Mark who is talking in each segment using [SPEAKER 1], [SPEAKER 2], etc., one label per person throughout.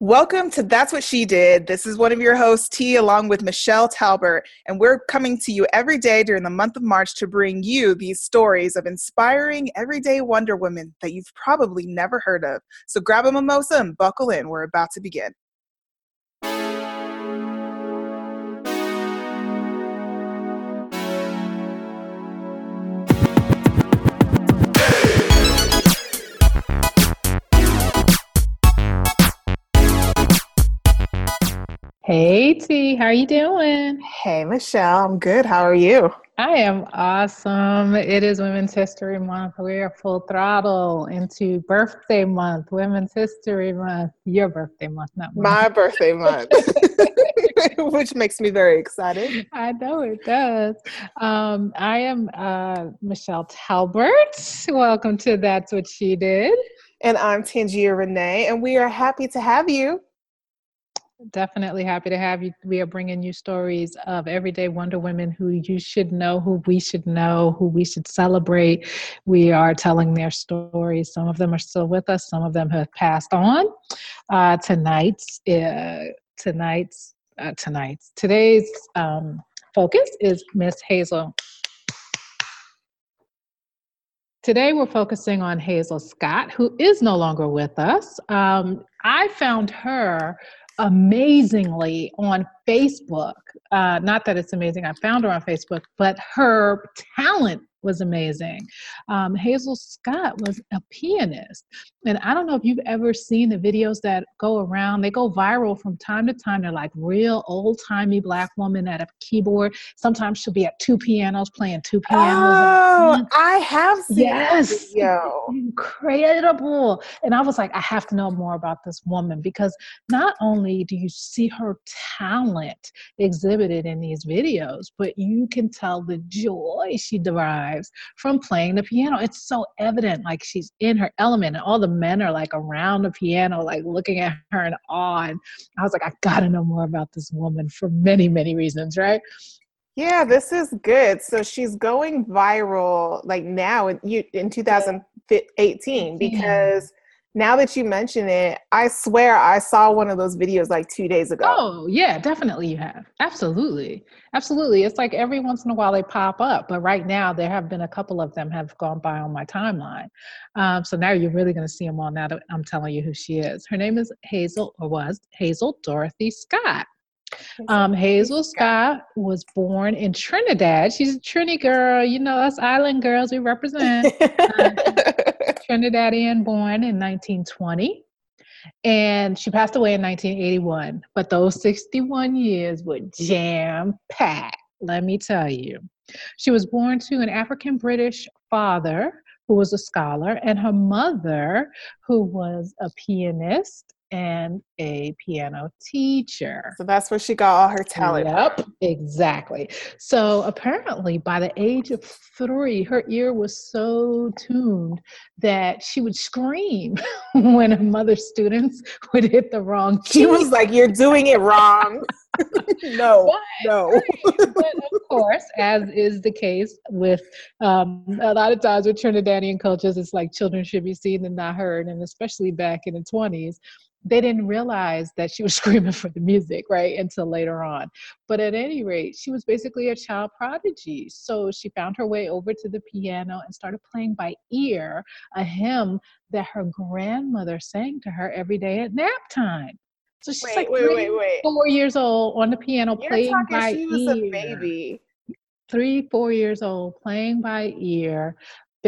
[SPEAKER 1] Welcome to That's What She Did. This is one of your hosts, T, along with Michelle Talbert, and we're coming to you every day during the month of March to bring you these stories of inspiring everyday Wonder Women that you've probably never heard of. So grab a mimosa and buckle in. We're about to begin.
[SPEAKER 2] Hey T, how are you doing?
[SPEAKER 1] Hey Michelle, I'm good. How are you?
[SPEAKER 2] I am awesome. It is Women's History Month. We are full throttle into birthday month, Women's History Month. Your birthday month, not
[SPEAKER 1] mine. My birthday month, which makes me very excited.
[SPEAKER 2] I know it does. Um, I am uh, Michelle Talbert. Welcome to That's What She Did.
[SPEAKER 1] And I'm Tangia Renee, and we are happy to have you
[SPEAKER 2] definitely happy to have you. We are bringing you stories of everyday Wonder Women who you should know, who we should know, who we should celebrate. We are telling their stories. Some of them are still with us. Some of them have passed on. Uh, tonight's uh, tonight's uh, tonight's today's um, focus is Miss Hazel. Today, we're focusing on Hazel Scott, who is no longer with us. Um, I found her amazingly on Facebook. Uh, not that it's amazing, I found her on Facebook, but her talent was amazing. Um, Hazel Scott was a pianist. And I don't know if you've ever seen the videos that go around, they go viral from time to time. They're like real old timey black woman at a keyboard. Sometimes she'll be at two pianos playing two pianos.
[SPEAKER 1] Oh, I have seen yes,
[SPEAKER 2] incredible. And I was like, I have to know more about this woman because not only do you see her talent exhibited in these videos, but you can tell the joy she derives lives from playing the piano. It's so evident, like she's in her element, and all the men are like around the piano, like looking at her in awe. And I was like, I gotta know more about this woman for many, many reasons, right?
[SPEAKER 1] Yeah, this is good. So she's going viral like now in, in 2018 because now that you mention it, I swear I saw one of those videos like two days ago.
[SPEAKER 2] Oh, yeah, definitely you have. Absolutely. Absolutely. It's like every once in a while they pop up, but right now there have been a couple of them have gone by on my timeline. Um, so now you're really going to see them all now that I'm telling you who she is. Her name is Hazel, or was Hazel Dorothy Scott. Um, Hazel Scott was born in Trinidad. She's a Trini girl. You know, us island girls, we represent. uh, Trinidadian born in 1920. And she passed away in 1981. But those 61 years were jam packed, let me tell you. She was born to an African British father who was a scholar, and her mother, who was a pianist and a piano teacher.
[SPEAKER 1] So that's where she got all her talent.
[SPEAKER 2] Yep, exactly. So apparently, by the age of three, her ear was so tuned that she would scream when her mother's students would hit the wrong
[SPEAKER 1] key. She was like, You're doing it wrong. no, but, no.
[SPEAKER 2] but of course, as is the case with um, a lot of times with Trinidadian cultures, it's like children should be seen and not heard, and especially back in the 20s they didn't realize that she was screaming for the music, right? Until later on. But at any rate, she was basically a child prodigy. So she found her way over to the piano and started playing by ear a hymn that her grandmother sang to her every day at nap time. So she's wait, like wait, three, wait, four years old on the piano You're playing by she was ear. a baby. Three, four years old playing by ear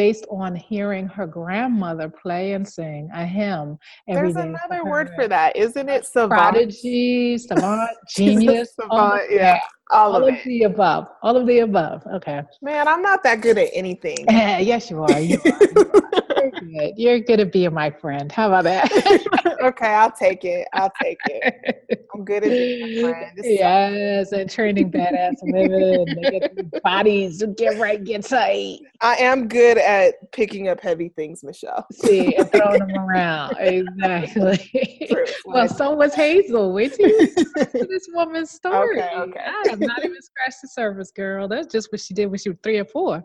[SPEAKER 2] based on hearing her grandmother play and sing a hymn.
[SPEAKER 1] There's another word for that, isn't it? Savant.
[SPEAKER 2] Prodigy, savant, genius. savant,
[SPEAKER 1] yeah.
[SPEAKER 2] All, all of, of the above. All of the above. Okay.
[SPEAKER 1] Man, I'm not that good at anything.
[SPEAKER 2] yes, you are. You are. You are good. You're good at being my friend. How about that?
[SPEAKER 1] okay, I'll take it. I'll take it. I'm good at being my friend. This
[SPEAKER 2] yes, and training badass women. Bodies get right, get tight.
[SPEAKER 1] I am good at picking up heavy things, Michelle.
[SPEAKER 2] See, and throwing them around. Exactly. True. well, so was Hazel. Wait till you this woman's story. Okay, okay. Not even scratched the surface, girl. That's just what she did when she was three or four.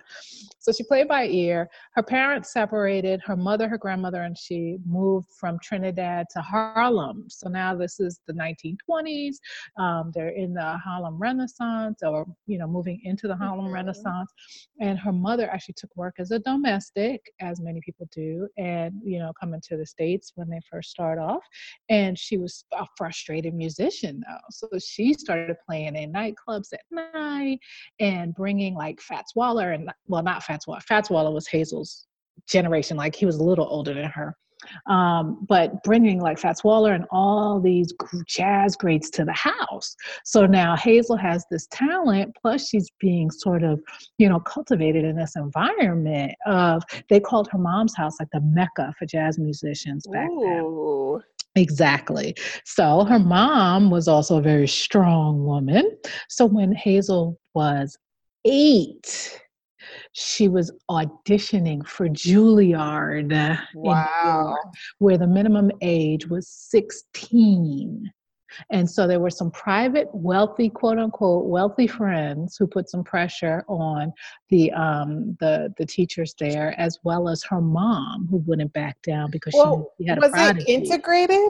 [SPEAKER 2] So she played by ear. Her parents separated. Her mother, her grandmother, and she moved from Trinidad to Harlem. So now this is the 1920s. Um, they're in the Harlem Renaissance, or you know, moving into the Harlem mm-hmm. Renaissance. And her mother actually took work as a domestic, as many people do, and you know, coming to the states when they first start off. And she was a frustrated musician though, so she started playing in nightclubs at night and bringing like Fats Waller and well, not Fats Waller. Fats Waller was Hazel's generation, like he was a little older than her. Um, but bringing like Fats Waller and all these jazz greats to the house. So now Hazel has this talent, plus she's being sort of, you know, cultivated in this environment of, they called her mom's house like the mecca for jazz musicians back Ooh. then. Exactly. So her mom was also a very strong woman. So when Hazel was eight, she was auditioning for Juilliard, wow. York, where the minimum age was 16. And so there were some private, wealthy, quote unquote, wealthy friends who put some pressure on the um, the the teachers there, as well as her mom, who wouldn't back down because well, she, she had
[SPEAKER 1] was a prodigy. it integrated?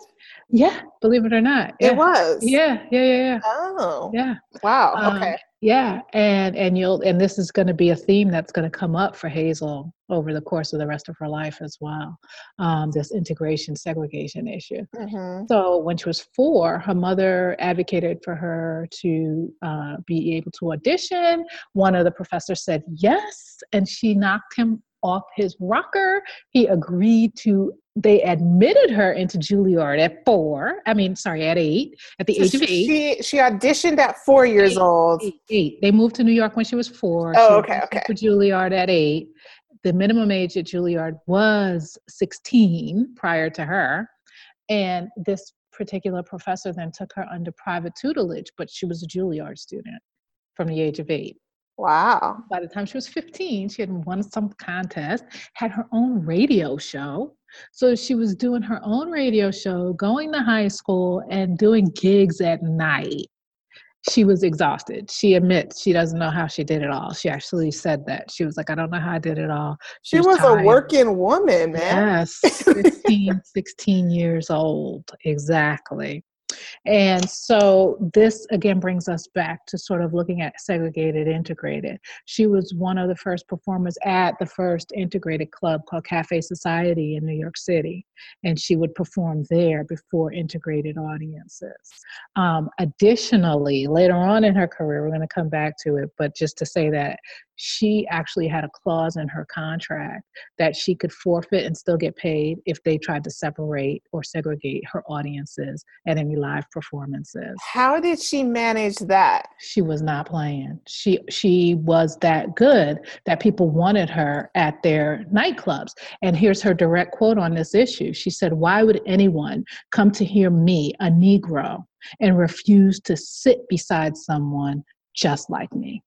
[SPEAKER 2] Yeah, believe it or not,
[SPEAKER 1] yeah. it was.
[SPEAKER 2] Yeah, yeah, yeah, yeah.
[SPEAKER 1] Oh,
[SPEAKER 2] yeah.
[SPEAKER 1] Wow. Um, okay.
[SPEAKER 2] Yeah, and and you'll and this is going to be a theme that's going to come up for Hazel over the course of the rest of her life as well. Um, this integration segregation issue. Mm-hmm. So when she was four, her mother advocated for her to uh, be able to audition. One of the professors said yes, and she knocked him off his rocker. He agreed to they admitted her into Juilliard at four. I mean, sorry, at eight, at the so age of eight.
[SPEAKER 1] She she auditioned at four years eight, old.
[SPEAKER 2] Eight, eight. They moved to New York when she was four.
[SPEAKER 1] Oh,
[SPEAKER 2] she
[SPEAKER 1] okay, okay.
[SPEAKER 2] For Juilliard at eight. The minimum age at Juilliard was 16 prior to her. And this particular professor then took her under private tutelage, but she was a Juilliard student from the age of eight.
[SPEAKER 1] Wow.
[SPEAKER 2] By the time she was 15, she had won some contest, had her own radio show. So she was doing her own radio show, going to high school, and doing gigs at night. She was exhausted. She admits she doesn't know how she did it all. She actually said that. She was like, I don't know how I did it all.
[SPEAKER 1] She, she was, was a working woman, man.
[SPEAKER 2] Yes, 15, 16 years old. Exactly. And so this again brings us back to sort of looking at segregated integrated. She was one of the first performers at the first integrated club called Cafe Society in New York City. And she would perform there before integrated audiences. Um, additionally, later on in her career, we're going to come back to it, but just to say that she actually had a clause in her contract that she could forfeit and still get paid if they tried to separate or segregate her audiences at any live performances.
[SPEAKER 1] How did she manage that?
[SPEAKER 2] She was not playing. She she was that good that people wanted her at their nightclubs. And here's her direct quote on this issue. She said, "Why would anyone come to hear me, a Negro, and refuse to sit beside someone just like me?"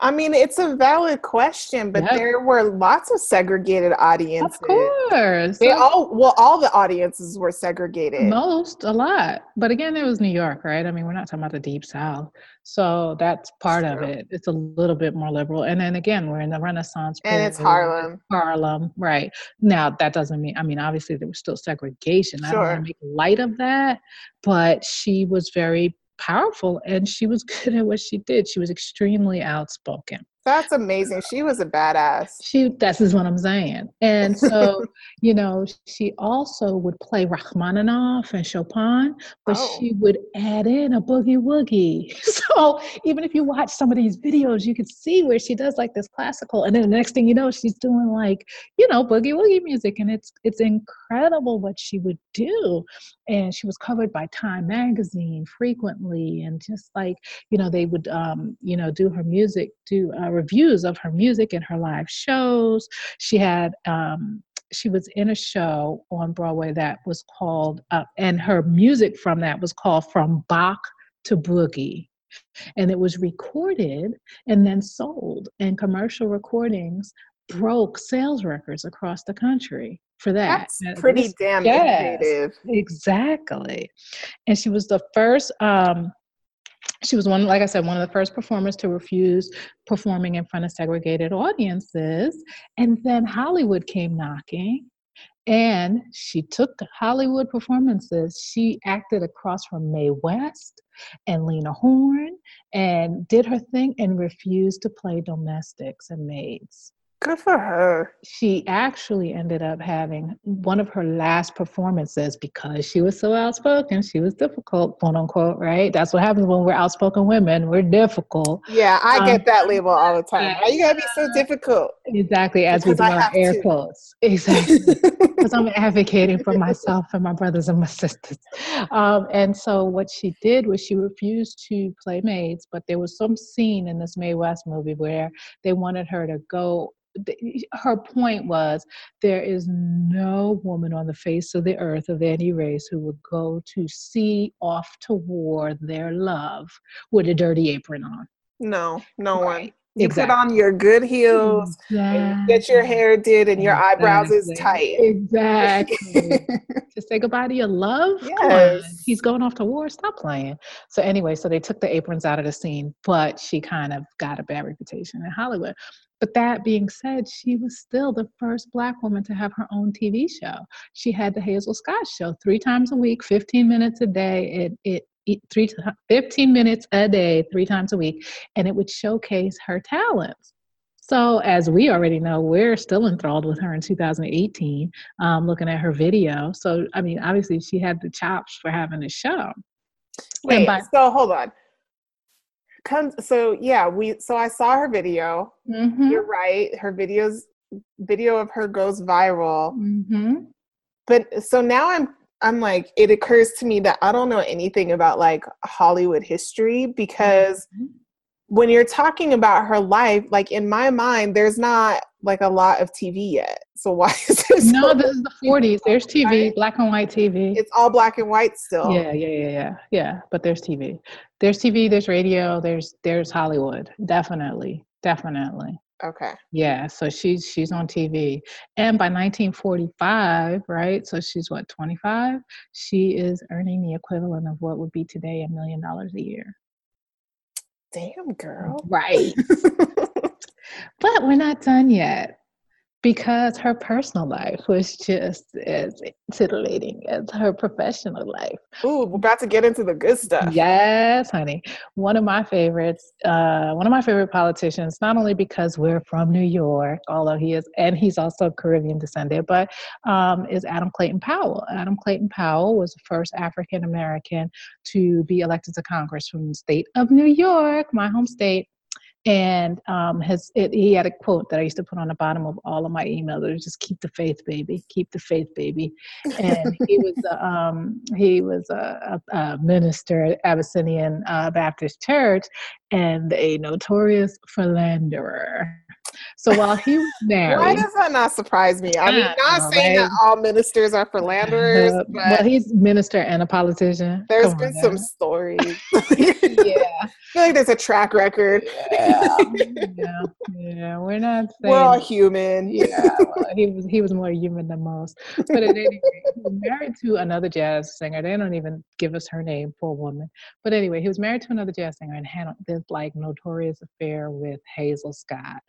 [SPEAKER 1] I mean, it's a valid question, but yep. there were lots of segregated audiences.
[SPEAKER 2] Of course.
[SPEAKER 1] They all well, all the audiences were segregated.
[SPEAKER 2] Most, a lot. But again, it was New York, right? I mean, we're not talking about the deep south. So that's part of it. It's a little bit more liberal. And then again, we're in the Renaissance. period.
[SPEAKER 1] And it's Harlem.
[SPEAKER 2] Harlem, right. Now that doesn't mean I mean, obviously there was still segregation. Sure. I don't want to make light of that, but she was very powerful and she was good at what she did. She was extremely outspoken.
[SPEAKER 1] That's amazing. She was a badass.
[SPEAKER 2] She this is what I'm saying. And so, you know, she also would play Rachmaninoff and Chopin, but oh. she would add in a boogie woogie. So even if you watch some of these videos, you can see where she does like this classical, and then the next thing you know, she's doing like, you know, boogie woogie music. And it's it's incredible what she would do. And she was covered by Time magazine frequently, and just like, you know, they would um, you know, do her music, do uh, reviews of her music and her live shows. She had um, she was in a show on Broadway that was called, uh, and her music from that was called From Bach to Boogie. And it was recorded and then sold, and commercial recordings broke sales records across the country for that.
[SPEAKER 1] That's pretty damn yes, innovative.
[SPEAKER 2] Exactly. And she was the first um, she was one, like I said, one of the first performers to refuse performing in front of segregated audiences. And then Hollywood came knocking and she took Hollywood performances. She acted across from Mae West and Lena Horne and did her thing and refused to play domestics and maids.
[SPEAKER 1] Good for her.
[SPEAKER 2] She actually ended up having one of her last performances because she was so outspoken. She was difficult, quote unquote, right? That's what happens when we're outspoken women. We're difficult.
[SPEAKER 1] Yeah, I um, get that label all the time. Why you gotta be so difficult?
[SPEAKER 2] Exactly, as because we do our air to. quotes. Exactly. Because I'm advocating for myself and my brothers and my sisters. Um, and so what she did was she refused to play maids, but there was some scene in this Mae West movie where they wanted her to go her point was there is no woman on the face of the earth of any race who would go to see off to war their love with a dirty apron on.
[SPEAKER 1] No, no right. one. You exactly. put on your good heels, exactly. get your hair did, and your exactly. eyebrows is tight.
[SPEAKER 2] Exactly. to say goodbye to your love.
[SPEAKER 1] Yes.
[SPEAKER 2] He's going off to war. Stop playing. So anyway, so they took the aprons out of the scene, but she kind of got a bad reputation in Hollywood. But that being said, she was still the first Black woman to have her own TV show. She had the Hazel Scott show three times a week, 15 minutes a day. It, it, three, 15 minutes a day, three times a week, and it would showcase her talents. So, as we already know, we're still enthralled with her in 2018, um, looking at her video. So, I mean, obviously, she had the chops for having a show.
[SPEAKER 1] Wait, by- so hold on comes so yeah we so i saw her video. Mm-hmm. you're right her videos video of her goes viral. Mm-hmm. but so now i'm i'm like it occurs to me that i don't know anything about like hollywood history because mm-hmm. when you're talking about her life like in my mind there's not like a lot of tv yet. So why is
[SPEAKER 2] this no this is the 40s there's tv black and white tv
[SPEAKER 1] it's all black and white still.
[SPEAKER 2] Yeah yeah yeah yeah yeah. But there's tv there's TV, there's radio, there's there's Hollywood. Definitely, definitely.
[SPEAKER 1] Okay.
[SPEAKER 2] Yeah, so she's she's on TV, and by 1945, right? So she's what 25. She is earning the equivalent of what would be today a million dollars a year.
[SPEAKER 1] Damn, girl.
[SPEAKER 2] Right. but we're not done yet because her personal life was just as titillating as her professional life.
[SPEAKER 1] Ooh, we're about to get into the good stuff.
[SPEAKER 2] Yes, honey. One of my favorites, uh, one of my favorite politicians, not only because we're from New York, although he is, and he's also Caribbean descended, but um, is Adam Clayton Powell. Adam Clayton Powell was the first African American to be elected to Congress from the state of New York, my home state and um, has it, he had a quote that I used to put on the bottom of all of my emails. It was just "Keep the faith, baby. Keep the faith, baby." And he was um, he was a, a, a minister at Abyssinian uh, Baptist Church and a notorious philanderer. So while he was married,
[SPEAKER 1] why does that not surprise me? I mean, not saying that all ministers are philanderers, uh, but
[SPEAKER 2] well, he's minister and a politician.
[SPEAKER 1] There's Come been some stories. yeah, I feel like there's a track record.
[SPEAKER 2] Yeah, yeah, yeah. We're not.
[SPEAKER 1] Saying, We're all human.
[SPEAKER 2] Yeah, well, he was he was more human than most. But at any rate, he was married to another jazz singer. They don't even give us her name, poor woman. But anyway, he was married to another jazz singer and had this like notorious affair with Hazel Scott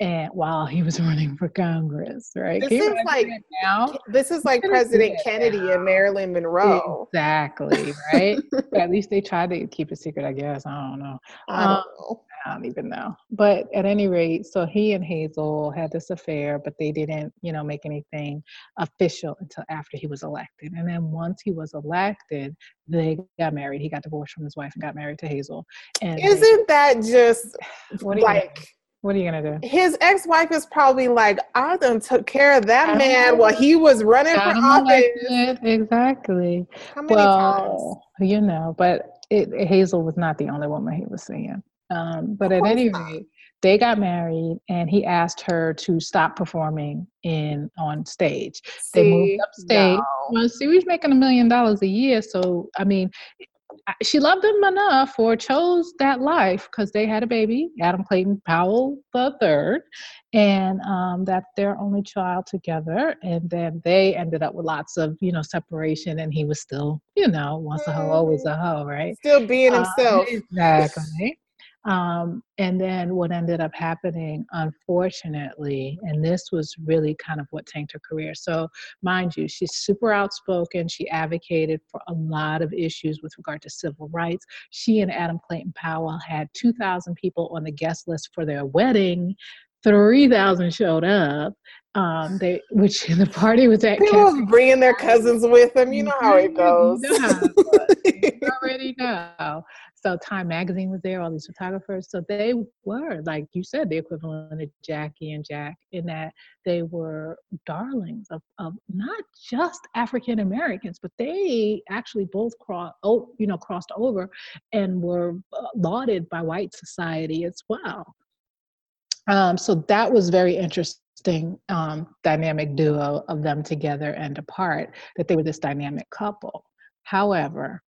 [SPEAKER 2] and while he was running for Congress, right?
[SPEAKER 1] This is like now. This is like President Kennedy now. and Marilyn Monroe.
[SPEAKER 2] Exactly, right? at least they tried to keep it secret, I guess. I don't know.
[SPEAKER 1] I don't um, know.
[SPEAKER 2] I don't even know. But at any rate, so he and Hazel had this affair, but they didn't, you know, make anything official until after he was elected. And then once he was elected, they got married. He got divorced from his wife and got married to Hazel. And
[SPEAKER 1] isn't they, that just like
[SPEAKER 2] what are you gonna do?
[SPEAKER 1] His ex-wife is probably like, I done took care of that man while he was running for office.
[SPEAKER 2] Exactly. How many well, times? You know, but it, Hazel was not the only woman he was seeing. Um, but at any rate, they got married, and he asked her to stop performing in on stage. See, they moved upstate. No. Well, see, he's making a million dollars a year, so I mean, she loved him enough or chose that life because they had a baby, Adam Clayton Powell the third, and um, that's their only child together. And then they ended up with lots of, you know, separation, and he was still, you know, once a hoe, always a hoe, right?
[SPEAKER 1] Still being um, himself.
[SPEAKER 2] Um, exactly. Um, and then what ended up happening, unfortunately, and this was really kind of what tanked her career. So, mind you, she's super outspoken. She advocated for a lot of issues with regard to civil rights. She and Adam Clayton Powell had 2,000 people on the guest list for their wedding. 3,000 showed up. Um, they, which the party was at.
[SPEAKER 1] People was bringing their cousins with them. You know how it goes.
[SPEAKER 2] How it you already know. So Time Magazine was there, all these photographers. So they were, like you said, the equivalent of Jackie and Jack in that they were darlings of, of not just African Americans, but they actually both crossed, oh, you know, crossed over and were uh, lauded by white society as well. Um, so that was very interesting um, dynamic duo of them together and apart, that they were this dynamic couple. However,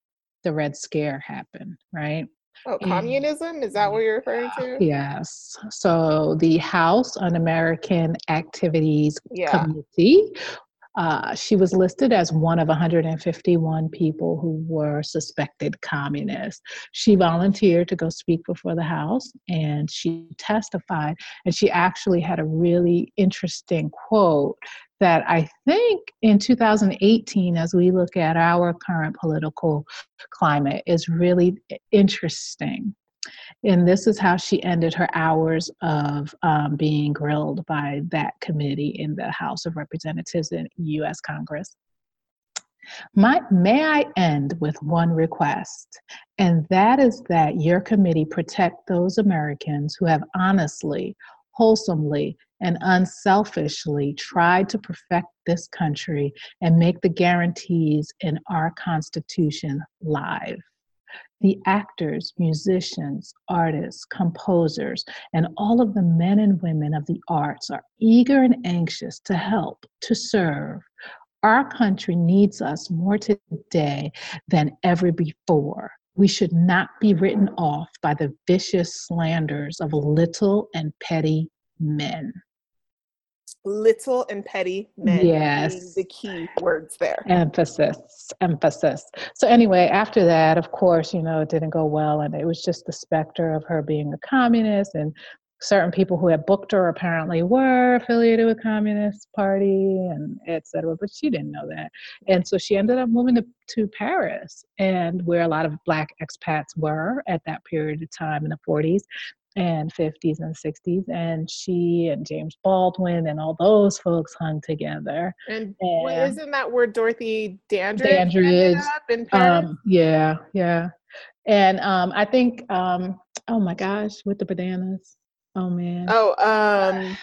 [SPEAKER 2] the Red Scare happened, right?
[SPEAKER 1] Oh, communism? Is that what you're referring to?
[SPEAKER 2] Yes. So the House Un American Activities yeah. Committee uh, she was listed as one of 151 people who were suspected communists. She volunteered to go speak before the House and she testified. And she actually had a really interesting quote that I think in 2018, as we look at our current political climate, is really interesting. And this is how she ended her hours of um, being grilled by that committee in the House of Representatives in US Congress. My, may I end with one request, and that is that your committee protect those Americans who have honestly, wholesomely, and unselfishly tried to perfect this country and make the guarantees in our Constitution live the actors, musicians, artists, composers, and all of the men and women of the arts are eager and anxious to help, to serve. Our country needs us more today than ever before. We should not be written off by the vicious slanders of little and petty men
[SPEAKER 1] little and petty men.
[SPEAKER 2] Yes.
[SPEAKER 1] The key words there.
[SPEAKER 2] Emphasis, emphasis. So, anyway, after that, of course, you know, it didn't go well. And it was just the specter of her being a communist. And certain people who had booked her apparently were affiliated with Communist Party and etc. But she didn't know that. And so she ended up moving to, to Paris and where a lot of black expats were at that period of time in the 40s and 50s and 60s and she and james baldwin and all those folks hung together.
[SPEAKER 1] And, and isn't that where dorothy dandridge,
[SPEAKER 2] dandridge um, yeah yeah. And um, i think um, oh my gosh with the bananas. Oh man.
[SPEAKER 1] Oh um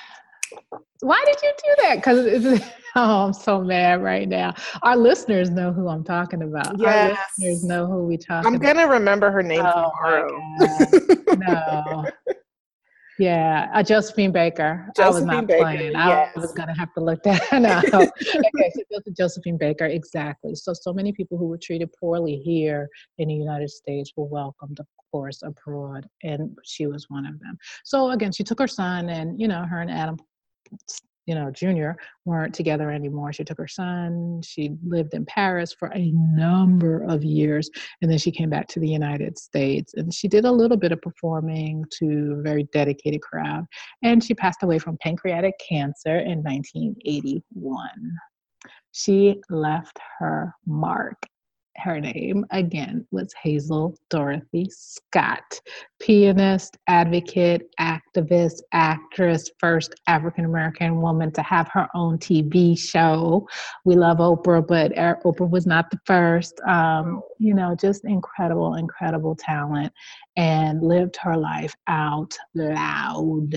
[SPEAKER 2] why did you do that? Because oh, I'm so mad right now. Our listeners know who I'm talking about. Yes. Our listeners know who we talk.
[SPEAKER 1] I'm gonna remember her name oh
[SPEAKER 2] tomorrow. no. Yeah, uh, Josephine Baker. Josephine I was not Baker, playing. Yes. I was going to have to look that up. okay, so Josephine Baker, exactly. So, so many people who were treated poorly here in the United States were welcomed, of course, abroad, and she was one of them. So, again, she took her son, and you know, her and Adam you know, Junior weren't together anymore. She took her son. She lived in Paris for a number of years. And then she came back to the United States. And she did a little bit of performing to a very dedicated crowd. And she passed away from pancreatic cancer in 1981. She left her mark her name again was Hazel Dorothy Scott, pianist, advocate, activist, actress, first African American woman to have her own TV show. We love Oprah, but Oprah was not the first. Um, you know, just incredible, incredible talent and lived her life out loud.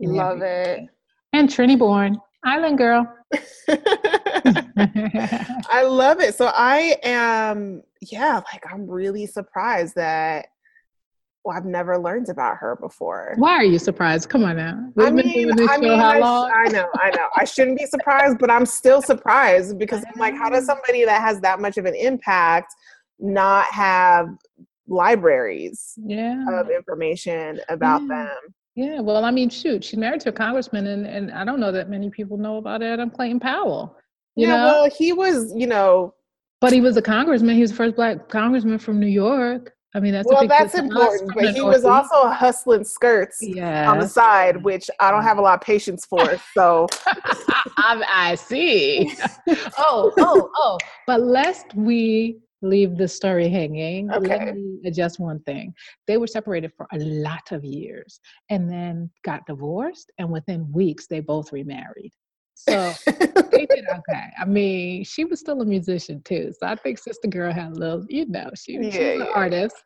[SPEAKER 1] Love everything. it.
[SPEAKER 2] And Trinity Born, Island Girl.
[SPEAKER 1] I love it. So I am, yeah, like I'm really surprised that well, I've never learned about her before.
[SPEAKER 2] Why are you surprised? Come on now.
[SPEAKER 1] We've I mean, I, mean I, I, know, I know. I shouldn't be surprised, but I'm still surprised because I'm like, how does somebody that has that much of an impact not have libraries
[SPEAKER 2] yeah.
[SPEAKER 1] of information about
[SPEAKER 2] Yeah.
[SPEAKER 1] them.
[SPEAKER 2] Yeah, well, I mean, shoot, she's married to a congressman, and, and I don't know that many people know about Adam Clayton Powell. You
[SPEAKER 1] yeah,
[SPEAKER 2] know,
[SPEAKER 1] well, he was, you know,
[SPEAKER 2] but he was a congressman. He was the first black congressman from New York. I mean, that's a
[SPEAKER 1] well,
[SPEAKER 2] big
[SPEAKER 1] that's
[SPEAKER 2] deal to us
[SPEAKER 1] important. But he was also hustling skirts
[SPEAKER 2] yeah,
[SPEAKER 1] on the side, which I don't have a lot of patience for. So,
[SPEAKER 2] I see. oh, oh, oh. But lest we leave the story hanging,
[SPEAKER 1] Okay.
[SPEAKER 2] let me adjust one thing. They were separated for a lot of years and then got divorced, and within weeks, they both remarried. So they did okay. I mean, she was still a musician too. So I think Sister Girl had a little, you know, she, she was an
[SPEAKER 1] yeah.
[SPEAKER 2] artist.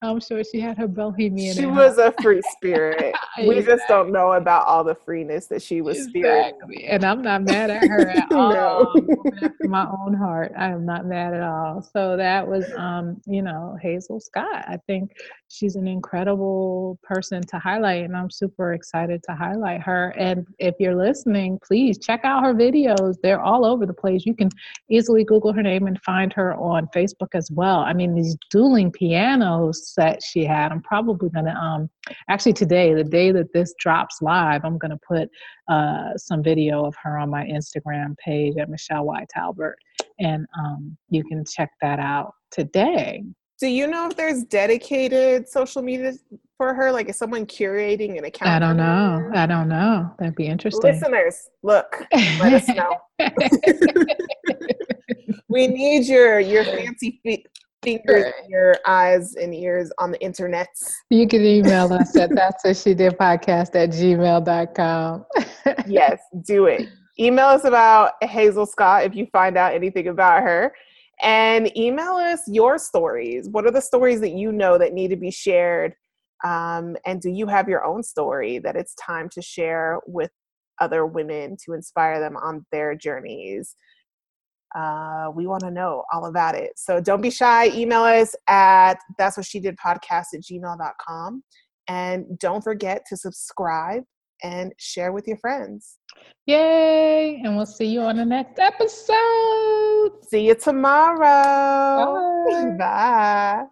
[SPEAKER 2] I'm sure she had her bohemian.
[SPEAKER 1] she was a free spirit. We just don't know about all the freeness that she was spirit.
[SPEAKER 2] And I'm not mad at her at
[SPEAKER 1] No.
[SPEAKER 2] all. After my own heart. I am not mad at all. So that was um, you know, Hazel Scott. I think she's an incredible person to highlight and I'm super excited to highlight her. And if you're listening, please check out her videos. They're all over the place. You can easily Google her name and find her on Facebook as well. I mean, these dueling pianos that she had, I'm probably gonna um actually today, the day that this drops live, I'm gonna put uh, some video of her on my Instagram page at Michelle Y. Talbert. And um, you can check that out today.
[SPEAKER 1] Do you know if there's dedicated social media for her? Like, is someone curating an account?
[SPEAKER 2] I don't know. I don't know. That'd be interesting.
[SPEAKER 1] Listeners, look, let us know. we need your your fancy fi- fingers, and your eyes and ears on the internet.
[SPEAKER 2] you can email us at that's what she did podcast at gmail.com.
[SPEAKER 1] Yes, do it. Email us about Hazel Scott if you find out anything about her. And email us your stories. What are the stories that you know that need to be shared? Um, and do you have your own story that it's time to share with other women to inspire them on their journeys? Uh, we want to know all about it. So don't be shy. Email us at that's what she did podcast at gmail.com. And don't forget to subscribe and share with your friends.
[SPEAKER 2] Yay! And we'll see you on the next episode.
[SPEAKER 1] See you tomorrow.
[SPEAKER 2] Bye.
[SPEAKER 1] Bye.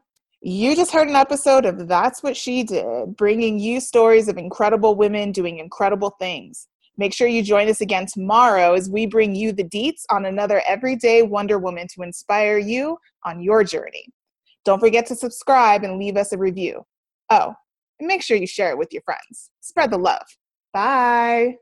[SPEAKER 1] You just heard an episode of That's What She Did, bringing you stories of incredible women doing incredible things. Make sure you join us again tomorrow as we bring you the deets on another everyday Wonder Woman to inspire you on your journey. Don't forget to subscribe and leave us a review. Oh, and make sure you share it with your friends. Spread the love. Bye.